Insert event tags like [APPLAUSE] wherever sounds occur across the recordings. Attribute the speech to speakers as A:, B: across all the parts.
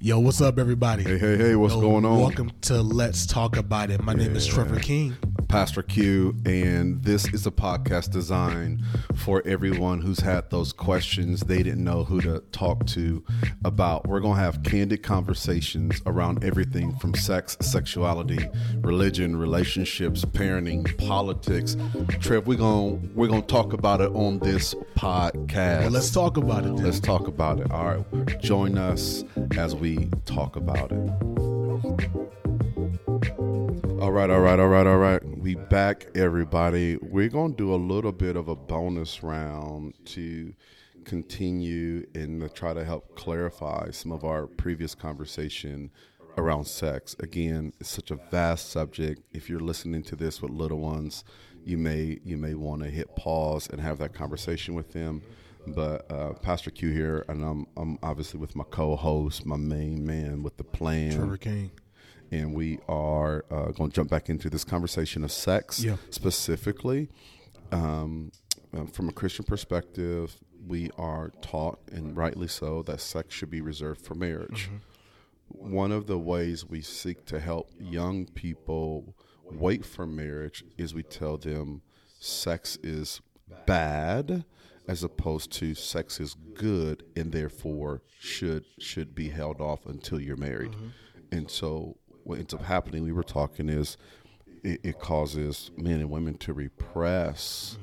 A: Yo, what's up, everybody?
B: Hey, hey, hey, what's
A: Yo,
B: going on?
A: Welcome to Let's Talk About It. My name is Trevor King.
B: Pastor Q, and this is a podcast designed for everyone who's had those questions they didn't know who to talk to about. We're going to have candid conversations around everything from sex, sexuality, religion, relationships, parenting, politics. Trev, we're going to we're going to talk about it on this podcast.
A: Well, let's talk about it. Then.
B: Let's talk about it. All right. Join us as we talk about it. All right, all right, all right, all right. We back, everybody. We're going to do a little bit of a bonus round to continue and try to help clarify some of our previous conversation around sex. Again, it's such a vast subject. If you're listening to this with little ones, you may you may want to hit pause and have that conversation with them. But uh, Pastor Q here, and I'm I'm obviously with my co-host, my main man with the plan
A: Trevor King.
B: And we are uh, going to jump back into this conversation of sex
A: Yeah.
B: specifically. Um, uh, from a Christian perspective, we are taught, and rightly so, that sex should be reserved for marriage. One of the ways we seek to help young people wait for marriage is we tell them sex is bad as opposed to sex is good and therefore should should be held off until you're married. And so what ends up happening, we were talking, is it, it causes men and women to repress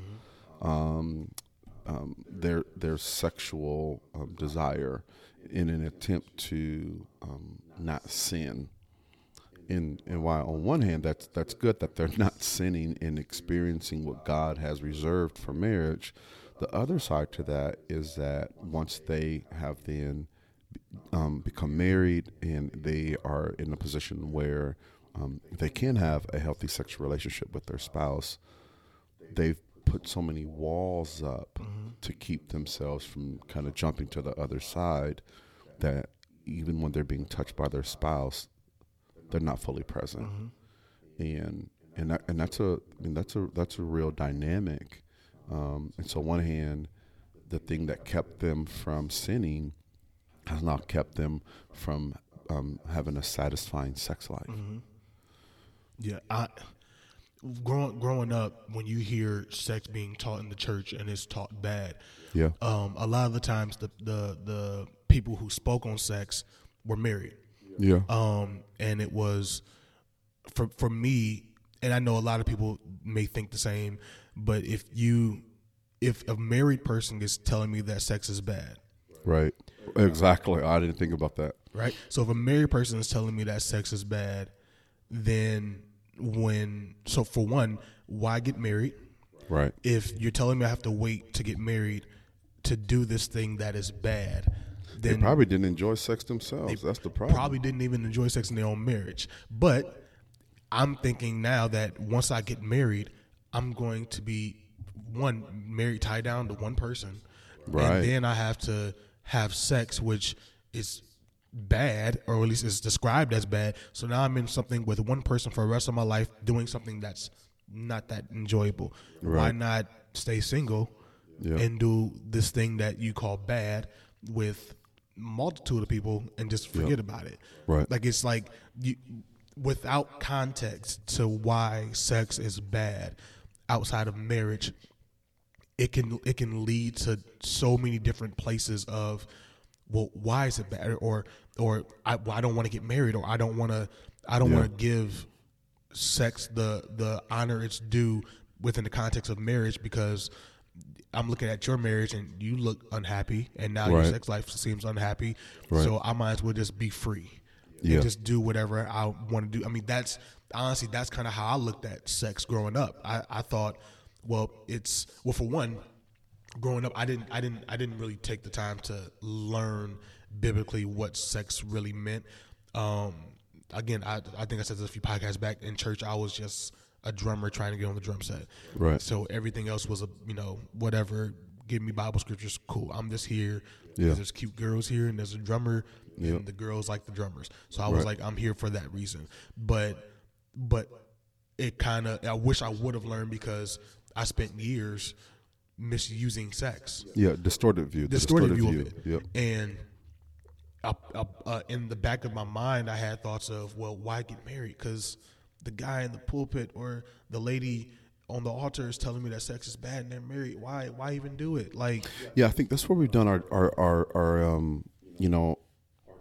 B: um, um, their their sexual um, desire in an attempt to um, not sin. And and while on one hand that's that's good that they're not sinning and experiencing what God has reserved for marriage, the other side to that is that once they have then um, become married and they are in a position where um, they can have a healthy sexual relationship with their spouse, they've put so many walls up to keep themselves from kind of jumping to the other side that even when they're being touched by their spouse, they're not fully present. And and that, and that's a I mean that's a that's a real dynamic. Um, and so on one hand, the thing that kept them from sinning has not kept them from um, having a satisfying sex life.
A: Yeah, I growing growing up when you hear sex being taught in the church and it's taught bad.
B: Yeah.
A: Um, a lot of the times the the the people who spoke on sex were married.
B: Yeah.
A: um, and it was for for me, and I know a lot of people may think the same, but if you if a married person is telling me that sex is bad,
B: Right. Exactly. I didn't think about that.
A: right? So if a married person is telling me that sex is bad, then when so for one, why get married?
B: Right.
A: If you're telling me I have to wait to get married to do this thing that is bad,
B: They probably didn't enjoy sex themselves. That's the problem.
A: probably didn't even enjoy sex in their own marriage. But I'm thinking now that once I get married, I'm going to be one married tied down to one person,
B: Right.
A: and then I have to have sex, which is bad, or at least it's described as bad. So now I'm in something with one person for the rest of my life, doing something that's not that enjoyable. Why not stay single
B: Yeah.
A: and do this thing that you call bad with multitude of people and just forget about it.
B: Right.
A: Like it's like you without context to why sex is bad outside of marriage, it can it can lead to so many different places of well why is it bad or or I, well, I don't want to get married or I don't want to I don't
B: Yeah.
A: want to give sex the the honor it's due within the context of marriage because I'm looking at your marriage and you look unhappy and now your sex life seems unhappy
B: Right.
A: so I might as well just be free
B: Yeah.
A: and just do whatever I want to do I mean that's honestly that's kind of how I looked at sex growing up I, I thought well it's well for one growing up I didn't I didn't I didn't really take the time to learn biblically what sex really meant. Um again I I think I said this a few podcasts back. In church I was just a drummer trying to get on the drum set.
B: Right.
A: so everything else was a you know whatever. Give me Bible scriptures. Cool. I'm just here.
B: Yeah.
A: there's cute girls here and there's a drummer and the girls like the drummers. So I was
B: Right.
A: like I'm here for that reason. But but it kind of I wish I would have learned because I spent years misusing sex,
B: Yeah, distorted view. the
A: distorted view of it,
B: Yep.
A: and up, up, uh, in the back of my mind, I had thoughts of, well, why get married? Because the guy in the pulpit or the lady on the altar is telling me that sex is bad and they're married. Why? Why even do it? Like,
B: yeah, I think that's where we've done our our our, our um, you know,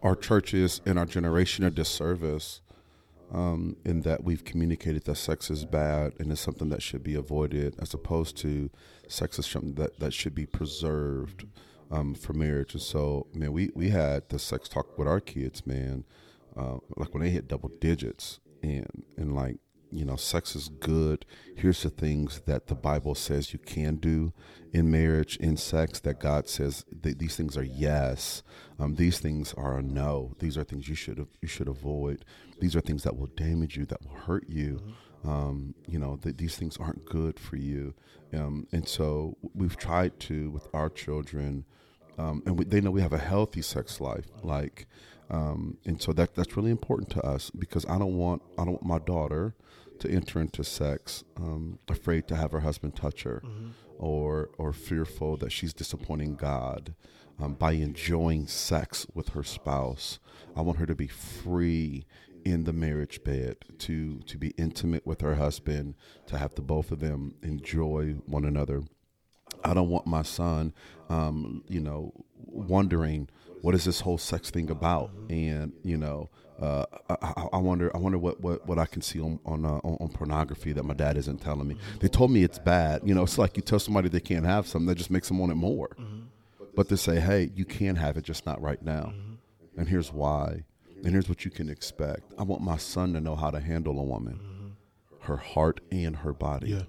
B: our churches and our generation a disservice. Um, in that we've communicated that sex is bad and is something that should be avoided, as opposed to sex is something that, that should be preserved um, for marriage. And so, man, we, we had the sex talk with our kids, man, uh, like when they hit double digits, and and like you know, sex is good. Here's the things that the Bible says you can do in marriage, in sex, that God says th- these things are yes. Um, these things are a no. These are things you should you should avoid. These are things that will damage you, that will hurt you. Um, you know, that these things aren't good for you. Um, and so we've tried to with our children, um, and we, they know we have a healthy sex life. Like, um, and so that that's really important to us because I don't want I don't want my daughter to enter into sex um, afraid to have her husband touch her, mm-hmm. or or fearful that she's disappointing God um, by enjoying sex with her spouse. I want her to be free in the marriage bed to to be intimate with her husband, to have the both of them enjoy one another. I don't want my son, um, you know, wondering what is this whole sex thing about? And you know, uh, I, I, wonder, I wonder what, what, what I can see on on, uh, on, on pornography that my dad isn't telling me. They told me it's bad. You know, it's like you tell somebody they can't have something, that just makes them want it more. Mm-hmm. But to say, hey, you can have it, just not right now, mm-hmm. and here's why, and here's what you can expect. I want my son to know how to handle a woman, mm-hmm. her heart and her body. Yeah.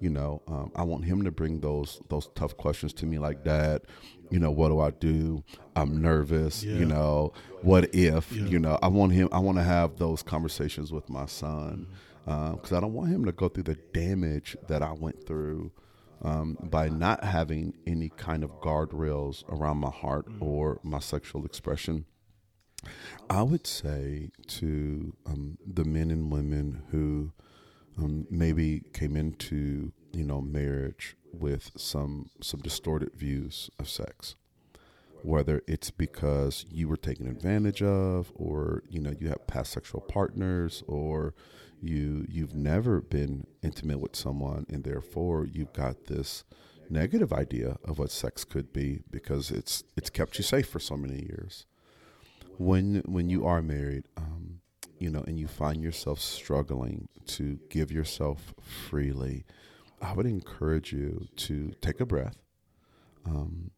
B: You know, um, I want him to bring those those tough questions to me, like, Dad, you know, what do I do? I'm nervous. Yeah. You know, what if? Yeah. You know, I want him. I want to have those conversations with my son because mm-hmm. uh, I don't want him to go through the damage that I went through. Um, by not having any kind of guardrails around my heart mm-hmm. or my sexual expression. I would say to um, the men and women who um, maybe came into you know marriage with some some distorted views of sex. Whether it's because you were taken advantage of or you know you have past sexual partners or you you've never been intimate with someone and therefore you've got this negative idea of what sex could be because it's it's kept you safe for so many years. When when you are married um, you know, and you find yourself struggling to give yourself freely, I would encourage you to take a breath, um,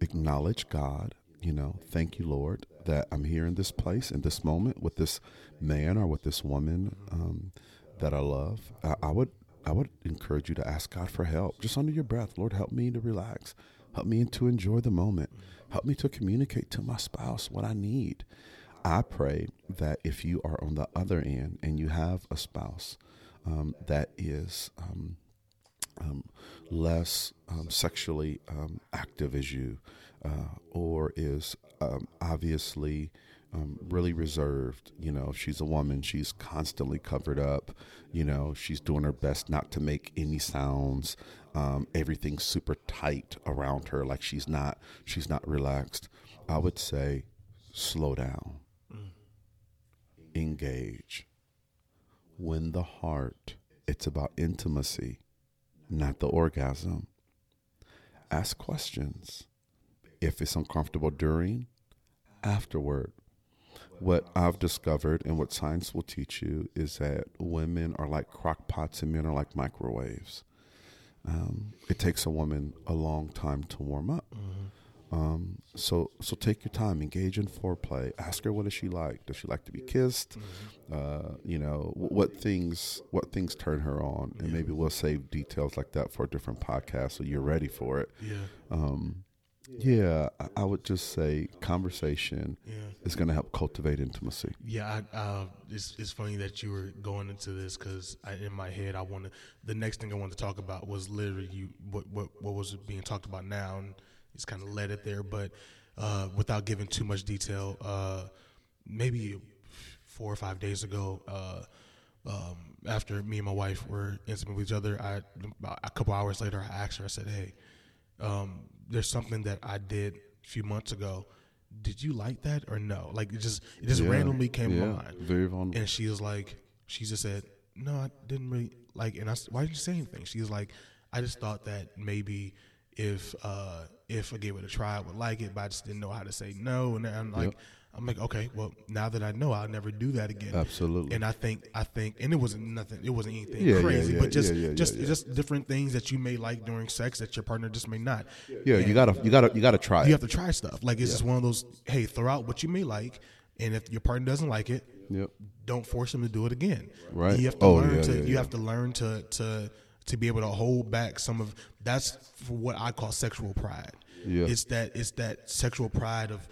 B: acknowledge God, you know, thank you, Lord, that I'm here in this place, in this moment, with this man or with this woman um, that I love. I, I would I would encourage you to ask God for help, just under your breath. Lord, help me to relax. Help me to enjoy the moment. Help me to communicate to my spouse what I need. I pray that if you are on the other end and you have a spouse um, that is um, um, less um, sexually um, active as you, uh, or is um, obviously really reserved, you know, if she's a woman, she's constantly covered up, you know, she's doing her best not to make any sounds. everything's super tight around her, like she's not she's not relaxed. I would say, slow down engage. Win the heart. It's about intimacy, not the orgasm. Ask questions. If it's uncomfortable during, afterward. What I've discovered and what science will teach you is that women are like crock pots and men are like microwaves. Um, it takes a woman a long time to warm up. Mm-hmm. Um, so so take your time, engage in foreplay. Ask her what does she like. Does she like to be kissed? Mm-hmm. Uh, you know what things what things turn her on, and yeah. maybe we'll save details like that for a different podcast, so you're ready for it.
A: Yeah.
B: Um, yeah, I, I would just say conversation
A: yeah.
B: is going to help cultivate intimacy.
A: Yeah, I, uh, it's it's funny that you were going into this because in my head I wanted the next thing I wanted to talk about was literally you what what what was being talked about now. And, He's kind of led it there, but uh, without giving too much detail, uh, maybe four or five days ago, uh, um, after me and my wife were intimate with each other, I a couple hours later I asked her. I said, "Hey, um, there's something that I did a few months ago did you like that or no? Like it just it just
B: Yeah,
A: randomly came to
B: yeah,
A: my mind.
B: Very vulnerable.
A: And she was like, she just said, no, I didn't really like. And I, why didn't you say anything? She was like, I just thought that maybe if uh if I gave it a try, I would like it, but I just didn't know how to say no. And I'm like,
B: Yep.
A: I'm like, okay, well, now that I know, I'll never do that again.
B: Absolutely.
A: And I think, I think, and it wasn't nothing. It wasn't anything
B: Yeah,
A: crazy,
B: yeah,
A: but just,
B: yeah, yeah,
A: just,
B: yeah.
A: just different things that you may like during sex that your partner just may not.
B: yeah, you gotta, you gotta, you gotta try
A: You
B: it.
A: have to try stuff. Like it's just one of those. Hey, throw out what you may like, and if your partner doesn't like it,
B: Yep.
A: don't force them to do it again.
B: Right.
A: You have to
B: Oh,
A: learn to. you have to learn to to to be able to hold back some of. That's for what I call sexual pride.
B: Yeah.
A: It's that. It's that sexual pride of.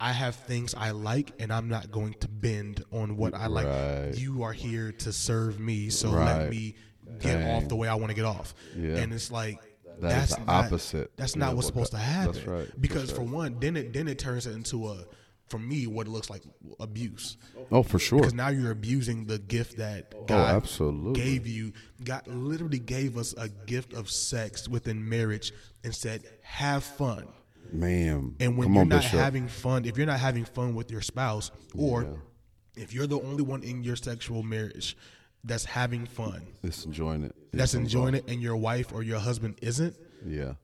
A: I have things I like, and I'm not going to bend on what I like.
B: Right.
A: You are here to serve me, so
B: Right.
A: let me get
B: Dang.
A: off the way I want to get off.
B: Yeah.
A: And it's like
B: That
A: that's
B: the
A: not,
B: opposite.
A: That's not what's
B: what-
A: supposed to happen.
B: right.
A: Because
B: That's
A: for one, then it then it turns it into a, for me, what it looks like abuse
B: Oh, for sure.
A: because now you're abusing the gift that oh, God
B: Oh, absolutely.
A: gave you. God literally gave us a gift of sex within marriage and said, "Have fun."
B: Man,
A: And when
B: come
A: you're
B: on,
A: not
B: Bishop.
A: having fun, if you're not having fun with your spouse, or if you're the only one in your sexual marriage that's having fun,
B: that's enjoying it.
A: that's
B: It's
A: enjoying it, and your wife or your husband isn't,
B: Yeah.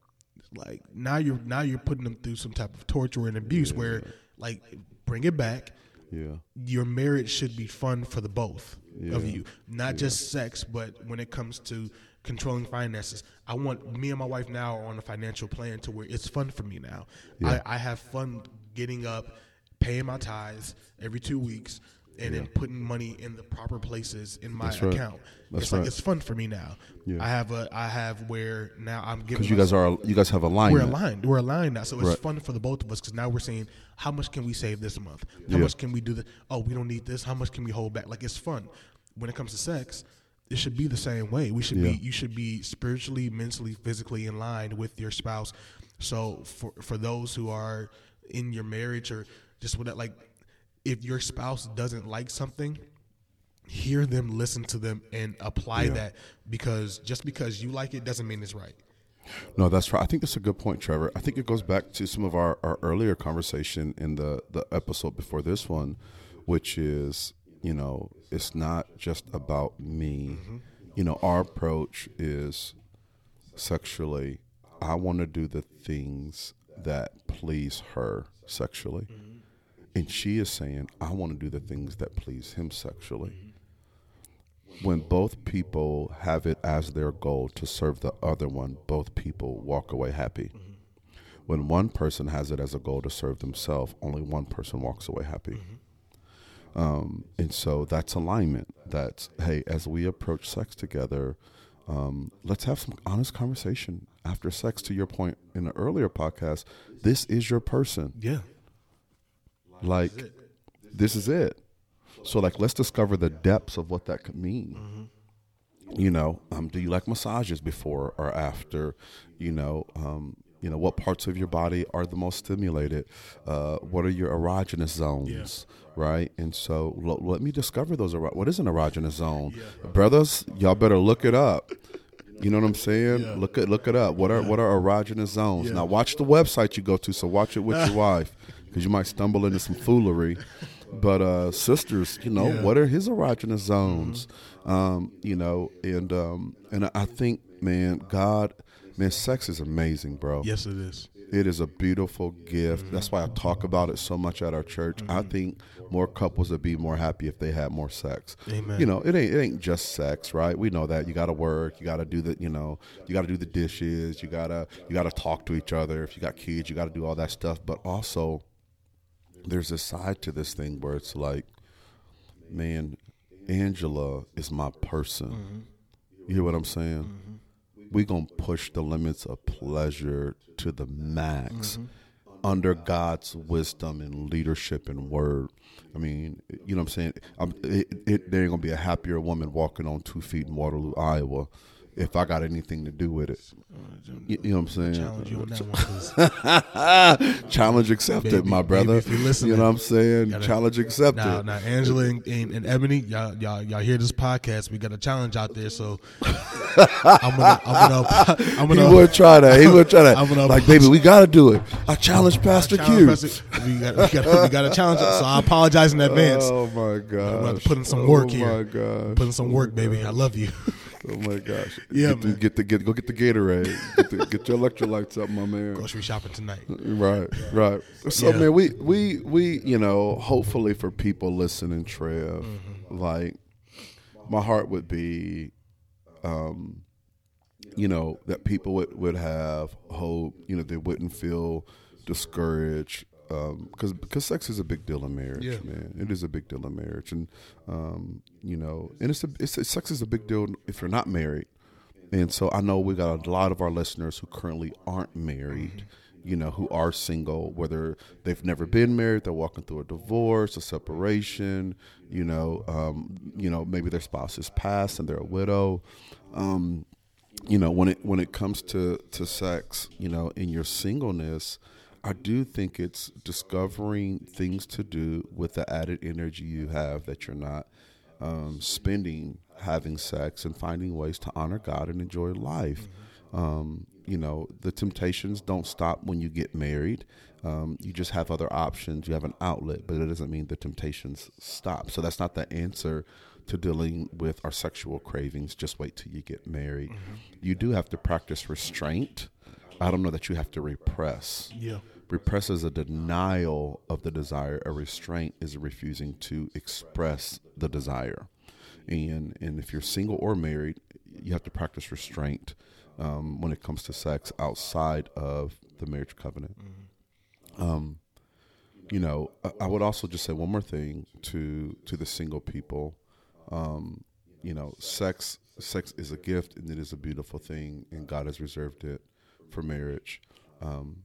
A: like now you're now you're putting them through some type of torture and abuse. Where like bring it back.
B: Yeah.
A: your marriage should be fun for the both of you, not just sex, but when it comes to controlling finances. I want me and my wife now are on a financial plan to where it's fun for me now.
B: Yeah.
A: I, I have fun getting up, paying my tithes every two weeks, and then putting money in the proper places in my
B: That's right.
A: account.
B: That's
A: it's like
B: right.
A: it's fun for me now.
B: Yeah.
A: I have a I have where now I'm giving
B: Because you guys are, you guys have alignment.
A: we're aligned. We're aligned now, so it's
B: Right.
A: fun for the both of us because now we're saying how much can we save this month? How
B: Yeah.
A: much can we do this? Oh, we don't need this. How much can we hold back? Like it's fun. When it comes to sex, it should be the same way. We should
B: Yeah.
A: be. You should be spiritually, mentally, physically in line with your spouse. So for for those who are in your marriage or just what like, if your spouse doesn't like something, hear them, listen to them, and apply
B: Yeah.
A: that because just because you like it doesn't mean it's right.
B: No, that's right. I think that's a good point, Trevor. I think it goes back to some of our, our earlier conversation in the, the episode before this one, which is, you know, it's not just about me. Mm-hmm. You know, our approach is sexually, I want to do the things that please her sexually. Mm-hmm. And she is saying, I want to do the things that please him sexually when both people have it as their goal to serve the other one, both people walk away happy. When one person has it as a goal to serve themselves, only one person walks away happy. Um, and so that's alignment. That's, hey, as we approach sex together, um, let's have some honest conversation after sex. To your point in the earlier podcast, this is your person.
A: Yeah.
B: Like, this is it. So, like, let's discover the depths of what that could mean. You know, um, do you like massages before or after? You know, um, you know what parts of your body are the most stimulated? Uh, what are your erogenous zones? Right, and so lo- let me discover those. Ero- what is an erogenous zone, brothers? Y'all better look it up. You know what I'm saying? Look it look it up. What are what are erogenous zones? Now watch the website you go to. So watch it with your [LAUGHS] wife because you might stumble into some foolery. But uh, sisters, you know,
A: Yeah.
B: what are his erogenous zones? Um, you know, and um, and I- think, man, God, man, sex is amazing, bro.
A: Yes, it is.
B: It is a beautiful gift. That's why I talk about it so much at our church. I think more couples would be more happy if they had more sex.
A: Amen.
B: You know, it ain't it ain't just sex, right? We know that you got to work, you got to do the, you know, you got to do the dishes, you gotta you got to talk to each other. If you got kids, you got to do all that stuff. But also, there's a side to this thing where it's like, man, Angela is my person. You hear what I'm saying? we gonna push the limits of pleasure to the max under God's wisdom and leadership and word. I mean, you know what I'm saying? I'm, it, it, there ain't gonna be a happier woman walking on two feet in Waterloo, Iowa, if I got anything to do with it. Uh, you, you know what I'm saying?
A: Challenge you on that one. [LAUGHS]
B: Challenge accepted,
A: Baby-
B: my
A: baby,
B: brother.
A: if you're listening,
B: you know what I'm saying?
A: gotta-
B: Challenge accepted.
A: Now, now, Angela and, and, and Ebony, y'all, y'all, y'all hear this podcast? We got a challenge out there, so [LAUGHS] I'm gonna, I'm gonna, I'm
B: he
A: gonna,
B: would try that. He would try that. [LAUGHS]
A: I'm gonna-
B: like, baby, we got to do it. I challenge Pastor
A: challenge
B: Q.
A: Pastor- we got, we got, we got a challenge. So I apologize in advance.
B: Oh my god!
A: I'm gonna
B: gosh!
A: to put in some work here.
B: oh
A: here.
B: my gosh!
A: Putting some work, baby. I love you.
B: Oh my gosh!
A: Yeah,
B: get the,
A: man.
B: get the get go get the Gatorade. Get, the, get your electrolytes up, my man.
A: Grocery shopping tonight.
B: Right, right. So
A: Yeah.
B: man, we we we you know, hopefully for people listening, Trev,
A: Mm-hmm.
B: like my heart would be, um, you know, that people would would have hope. You know, they wouldn't feel discouraged. Because because sex is a big deal in marriage,
A: Yeah.
B: man. It is a big deal in marriage, and um, you know, and it's a it's sex is a big deal if you're not married. And so I know we got a lot of our listeners who currently aren't married, you know, who are single, whether they've never been married, they're walking through a divorce, a separation, you know, um, you know, maybe their spouse is passed and they're a widow. Um, you know, when it when it comes to to sex, you know, in your singleness, I do think it's discovering things to do with the added energy you have that you're not um, spending having sex and finding ways to honor God and enjoy life. Um, you know, the temptations don't stop when you get married. Um, you just have other options. You have an outlet, but it doesn't mean the temptations stop. So that's not the answer to dealing with our sexual cravings. Just wait till you get married. You do have to practice restraint. I don't know that you have to repress.
A: Yeah.
B: Repress is a denial of the desire. A restraint is refusing to express the desire. And and if you're single or married, you have to practice restraint um, when it comes to sex outside of the marriage covenant. Um, you know, I, I would also just say one more thing to to the single people. Um, you know, sex sex is a gift and it is a beautiful thing, and God has reserved it for marriage. Um,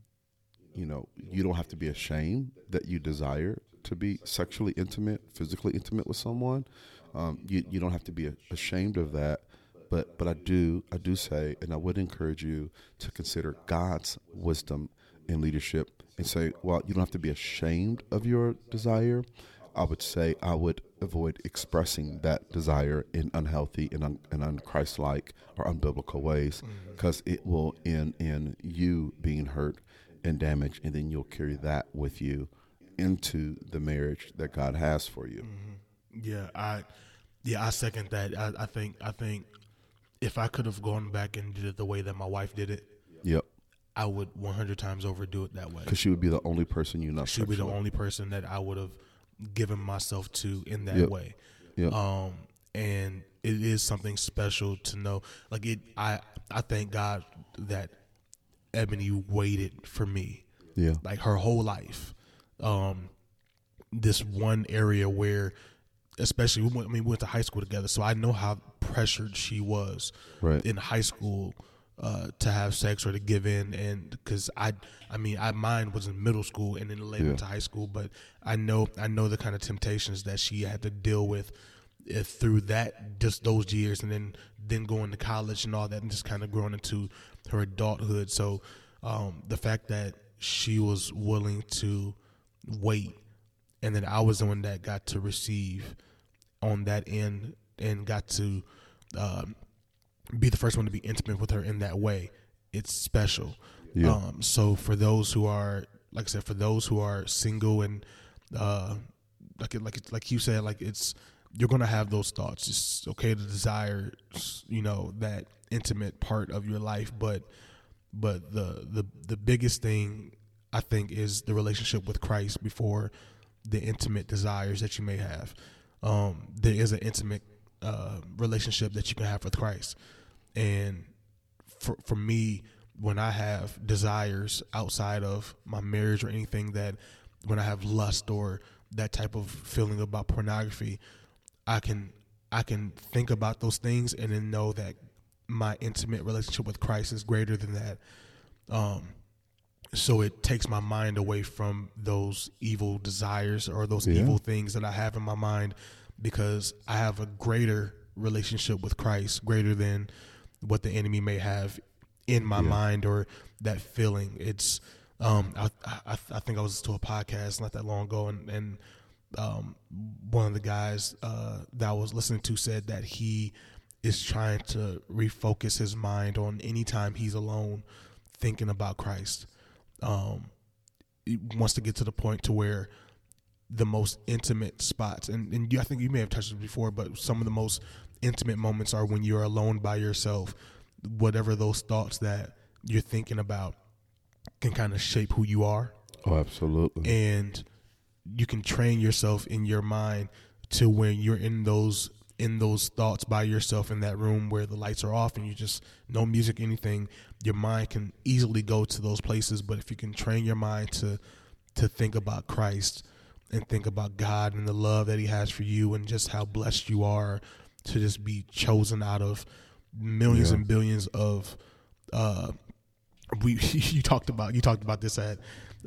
B: you know, you don't have to be ashamed that you desire to be sexually intimate, physically intimate with someone. Um, you you don't have to be ashamed of that. But but I do I do say, and I would encourage you to consider God's wisdom and leadership, and say, well, you don't have to be ashamed of your desire. I would say I would avoid expressing that desire in unhealthy and, un- and unchristlike or unbiblical ways mm-hmm. because it will end in you being hurt and damaged, and then you'll carry that with you into the marriage that God has for you. Mm-hmm.
A: Yeah, I yeah, I second that. I, I think I think if I could have gone back and did it the way that my wife did it,
B: Yep.
A: I would 100 times overdo it that way.
B: Because she would be the only person you know.
A: She would be the only person that I would have given myself to in that
B: Yep.
A: way.
B: Yep.
A: Um, and it is something special to know. Like it, I I thank God that Ebony waited for me
B: yeah.
A: like her whole life. Um, this one area where, especially we went, I mean, we went to high school together, so I know how pressured she was
B: Right.
A: in high school uh, to have sex or to give in, and because I, I mean, I mine was in middle school and then later
B: Yeah.
A: into high school, but I know I know the kind of temptations that she had to deal with. uh, Through that, just those years, and then then going to college and all that, and just kind of growing into her adulthood. So, um, the fact that she was willing to wait, and then I was the one that got to receive on that end and got to um, be the first one to be intimate with her in that way. It's special.
B: Yeah.
A: Um, so for those who are, like I said, for those who are single and uh, like it, like like you said, like it's you're gonna have those thoughts. It's okay to desire, you know, that intimate part of your life, but but the the the biggest thing I think is the relationship with Christ before the intimate desires that you may have. Um, there is an intimate uh, relationship that you can have with Christ, and for for me, when I have desires outside of my marriage or anything that, when I have lust or that type of feeling about pornography, I can I can think about those things and then know that my intimate relationship with Christ is greater than that. Um, so it takes my mind away from those evil desires or those
B: Yeah.
A: evil things that I have in my mind because I have a greater relationship with Christ, greater than what the enemy may have in my
B: Yeah.
A: mind or that feeling. It's um, I, I I think I was to a podcast not that long ago, and and um, one of the guys uh, that I was listening to said that he is trying to refocus his mind on anytime he's alone thinking about Christ. Um, he wants to get to the point to where the most intimate spots and, and you, I think you may have touched it before, but some of the most intimate moments are when you're alone by yourself. Whatever those thoughts that you're thinking about can kind of shape who you are
B: Oh, absolutely.
A: and you can train yourself in your mind to when you're in those in those thoughts by yourself in that room where the lights are off and you just no music anything your mind can easily go to those places but if you can train your mind to to think about Christ and think about God and the love that he has for you and just how blessed you are to just be chosen out of millions
B: Yeah.
A: and billions of uh we [LAUGHS] you talked about you talked about this at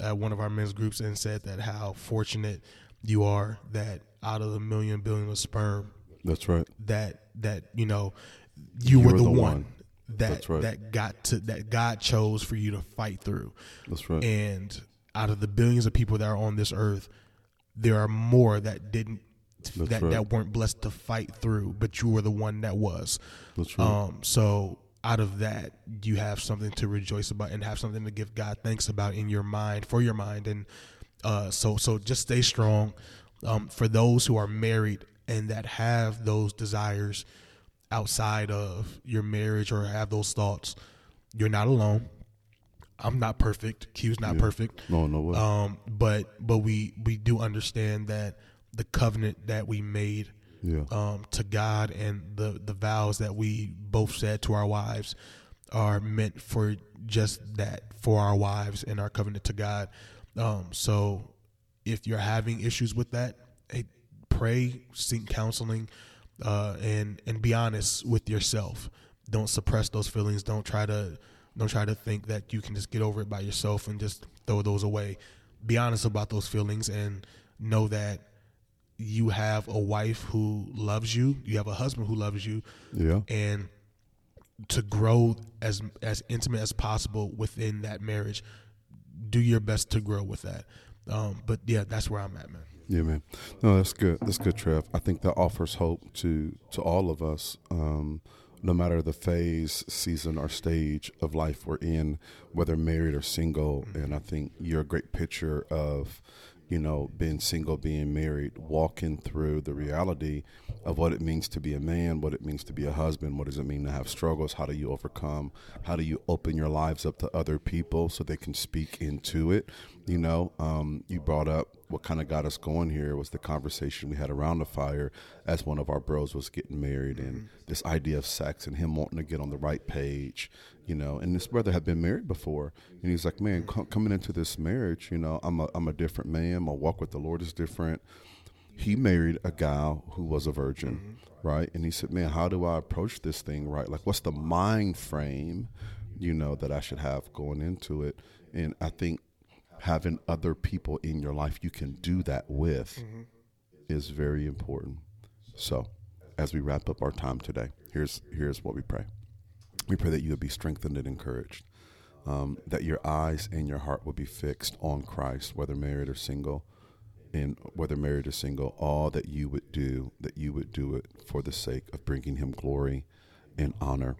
A: uh, one of our men's groups and said that how fortunate you are that out of the million billion of sperm
B: That's right.
A: that that you know you,
B: You
A: were the,
B: the
A: one,
B: one.
A: that
B: right.
A: that got to that God chose for you to fight through
B: That's right.
A: and out of the billions of people that are on this earth there are more that didn't
B: That's
A: that,
B: right.
A: that weren't blessed to fight through but you were the one that was
B: That's right.
A: um, so out of that, you have something to rejoice about and have something to give God thanks about in your mind for your mind. And uh, so, so just stay strong. Um, for those who are married and that have those desires outside of your marriage or have those thoughts, you're not alone. I'm not perfect. Q's not
B: Yeah.
A: perfect.
B: no, no way.
A: Um, but but we we do understand that the covenant that we made
B: yeah.
A: um, to God and the the vows that we both said to our wives are meant for just that for our wives and our covenant to God. Um, so if you're having issues with that, hey, pray, seek counseling, uh, and and be honest with yourself. Don't suppress those feelings. Don't try to don't try to think that you can just get over it by yourself and just throw those away. Be honest about those feelings and know that you have a wife who loves you, you have a husband who loves you,
B: yeah.
A: and to grow as as intimate as possible within that marriage. Do your best to grow with that. Um, but yeah, that's where I'm at, man.
B: Yeah, man. No, that's good. That's good, Trev. I think that offers hope to to all of us, um, no matter the phase, season, or stage of life we're in, whether married or single. Mm-hmm. And I think you're a great picture of, you know, being single, being married, walking through the reality of what it means to be a man, what it means to be a husband, what does it mean to have struggles, how do you overcome, how do you open your lives up to other people so they can speak into it. You know, um, you brought up what kind of got us going here was the conversation we had around the fire as one of our bros was getting married and this idea of sex and him wanting to get on the right page, you know. And this brother had been married before, and he's like, "Man, co- coming into this marriage, you know, I'm a I'm a different man. My walk with the Lord is different." He married a gal who was a virgin, right? And he said, "Man, how do I approach this thing right? Like, what's the mind frame, you know, that I should have going into it?" And I think having other people in your life you can do that with is very important. So, as we wrap up our time today, here's here's what we pray. We pray that you would be strengthened and encouraged, um, that your eyes and your heart would be fixed on Christ, whether married or single, and whether married or single. All that you would do, that you would do it for the sake of bringing Him glory and honor.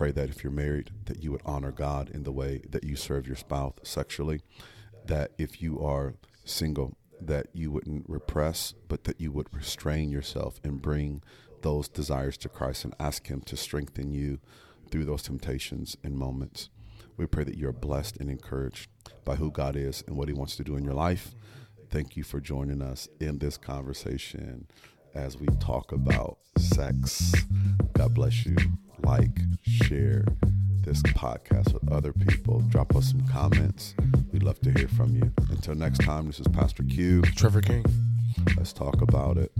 B: Pray that if you're married, that you would honor God in the way that you serve your spouse sexually. That if you are single, that you wouldn't repress, but that you would restrain yourself and bring those desires to Christ and ask Him to strengthen you through those temptations and moments. We pray that you're blessed and encouraged by who God is and what He wants to do in your life. Thank you for joining us in this conversation as we talk about sex. God bless you. Like, share this podcast with other people. Drop us some comments. We'd love to hear from you. Until next time, this is Pastor Q.
A: Trevor King.
B: Let's talk about it.